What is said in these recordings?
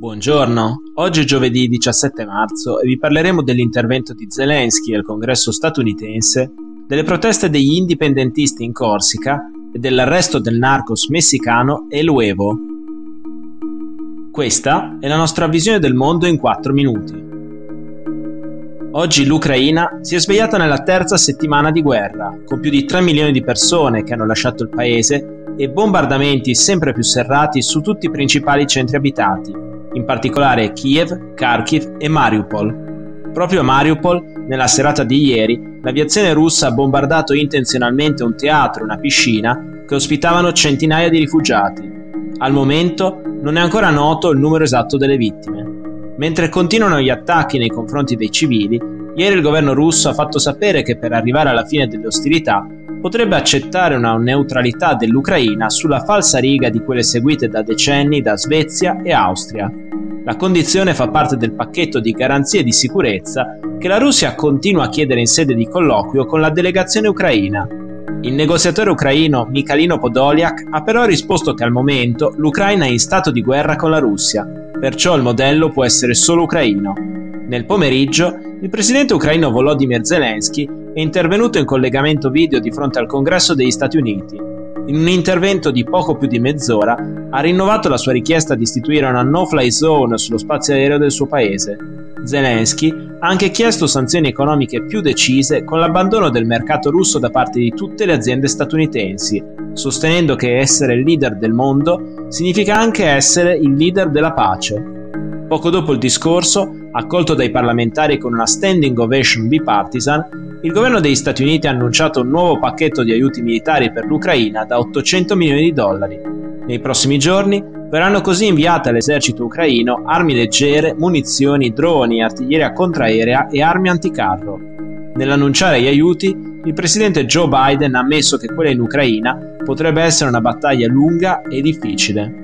Buongiorno, oggi è giovedì 17 marzo e vi parleremo dell'intervento di Zelensky al congresso statunitense, delle proteste degli indipendentisti in Corsica e dell'arresto del narcos messicano El Uevo. Questa è la nostra visione del mondo in 4 minuti. Oggi l'Ucraina si è svegliata nella terza settimana di guerra, con più di 3 milioni di persone che hanno lasciato il paese e bombardamenti sempre più serrati su tutti i principali centri abitati, in particolare Kiev, Kharkiv e Mariupol. Proprio a Mariupol, nella serata di ieri, l'aviazione russa ha bombardato intenzionalmente un teatro e una piscina che ospitavano centinaia di rifugiati. Al momento non è ancora noto il numero esatto delle vittime. Mentre continuano gli attacchi nei confronti dei civili, ieri il governo russo ha fatto sapere che per arrivare alla fine delle ostilità potrebbe accettare una neutralità dell'Ucraina sulla falsa riga di quelle seguite da decenni da Svezia e Austria. La condizione fa parte del pacchetto di garanzie di sicurezza che la Russia continua a chiedere in sede di colloquio con la delegazione ucraina. Il negoziatore ucraino Mikhailino Podolyak ha però risposto che al momento l'Ucraina è in stato di guerra con la Russia, perciò il modello può essere solo ucraino. Nel pomeriggio, il presidente ucraino Volodymyr Zelensky è intervenuto in collegamento video di fronte al Congresso degli Stati Uniti. In un intervento di poco più di mezz'ora ha rinnovato la sua richiesta di istituire una no-fly zone sullo spazio aereo del suo paese. Zelensky ha anche chiesto sanzioni economiche più decise con l'abbandono del mercato russo da parte di tutte le aziende statunitensi, sostenendo che essere il leader del mondo significa anche essere il leader della pace. Poco dopo il discorso, accolto dai parlamentari con una standing ovation bipartisan, il governo degli Stati Uniti ha annunciato un nuovo pacchetto di aiuti militari per l'Ucraina da 800 milioni di dollari. Nei prossimi giorni verranno così inviate all'esercito ucraino armi leggere, munizioni, droni, artiglieria contraerea e armi anticarro. Nell'annunciare gli aiuti, il presidente Joe Biden ha ammesso che quella in Ucraina potrebbe essere una battaglia lunga e difficile.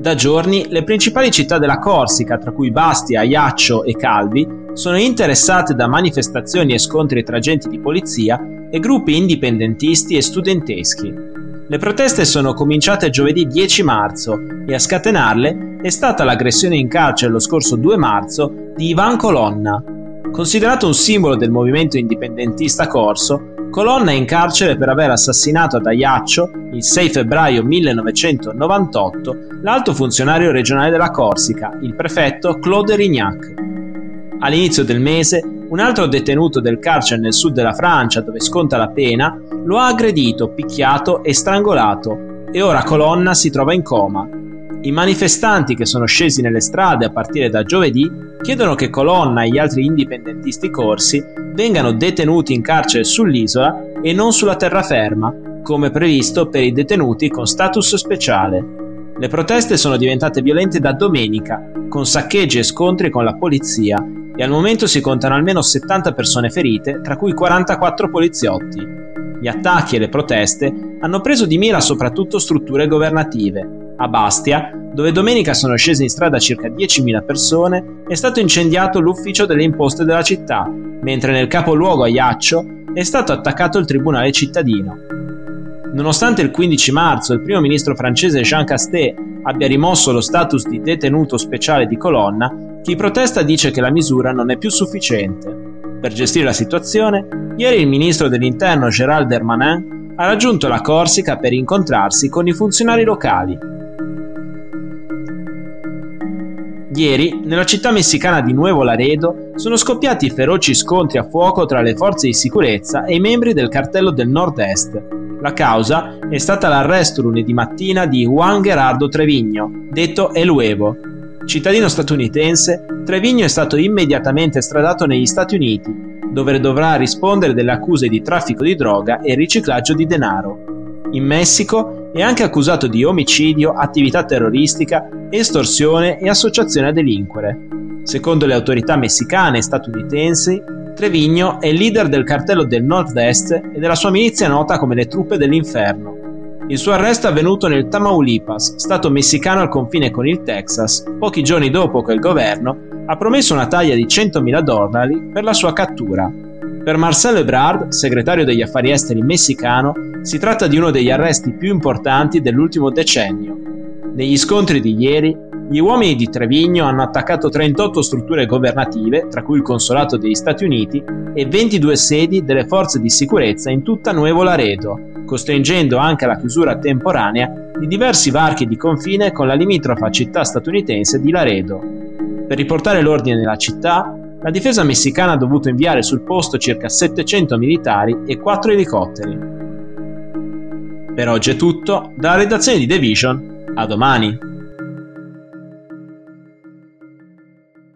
Da giorni le principali città della Corsica, tra cui Bastia, Ajaccio e Calvi, sono interessate da manifestazioni e scontri tra agenti di polizia e gruppi indipendentisti e studenteschi. Le proteste sono cominciate giovedì 10 marzo e a scatenarle è stata l'aggressione in carcere lo scorso 2 marzo di Ivan Colonna. Considerato un simbolo del movimento indipendentista corso, Colonna è in carcere per aver assassinato ad Ajaccio, il 6 febbraio 1998, l'alto funzionario regionale della Corsica, il prefetto Claude Rignac. All'inizio del mese, un altro detenuto del carcere nel sud della Francia, dove sconta la pena, lo ha aggredito, picchiato e strangolato e ora Colonna si trova in coma. I manifestanti che sono scesi nelle strade a partire da giovedì chiedono che Colonna e gli altri indipendentisti corsi vengano detenuti in carcere sull'isola e non sulla terraferma, come previsto per i detenuti con status speciale. Le proteste sono diventate violente da domenica, con saccheggi e scontri con la polizia e al momento si contano almeno 70 persone ferite, tra cui 44 poliziotti. Gli attacchi e le proteste hanno preso di mira soprattutto strutture governative. A Bastia, dove domenica sono scese in strada circa 10.000 persone, è stato incendiato l'ufficio delle imposte della città, mentre nel capoluogo a Iaccio è stato attaccato il tribunale cittadino. Nonostante il 15 marzo il primo ministro francese Jean Castex abbia rimosso lo status di detenuto speciale di colonna, chi protesta dice che la misura non è più sufficiente. Per gestire la situazione, ieri il ministro dell'interno Gérald Darmanin ha raggiunto la Corsica per incontrarsi con i funzionari locali. Ieri, nella città messicana di Nuevo Laredo, sono scoppiati feroci scontri a fuoco tra le forze di sicurezza e i membri del cartello del Nord-Est. La causa è stata l'arresto lunedì mattina di Juan Gerardo Trevigno, detto El Uevo, Cittadino statunitense, Trevigno è stato immediatamente estradato negli Stati Uniti, dove dovrà rispondere delle accuse di traffico di droga e riciclaggio di denaro. In Messico è anche accusato di omicidio, attività terroristica, estorsione e associazione a delinquere. Secondo le autorità messicane e statunitensi, Trevigno è il leader del cartello del Nord-Est e della sua milizia nota come le truppe dell'inferno. Il suo arresto è avvenuto nel Tamaulipas, stato messicano al confine con il Texas, pochi giorni dopo che il governo ha promesso una taglia di 100.000 dollari per la sua cattura. Per Marcelo Ebrard, segretario degli affari esteri messicano, si tratta di uno degli arresti più importanti dell'ultimo decennio. Negli scontri di ieri, gli uomini di Trevigno hanno attaccato 38 strutture governative, tra cui il Consolato degli Stati Uniti, e 22 sedi delle forze di sicurezza in tutta Nuevo Laredo, costringendo anche alla chiusura temporanea di diversi varchi di confine con la limitrofa città statunitense di Laredo. Per riportare l'ordine nella città, la difesa messicana ha dovuto inviare sul posto circa 700 militari e 4 elicotteri. Per oggi è tutto, dalla redazione di The Vision, a domani!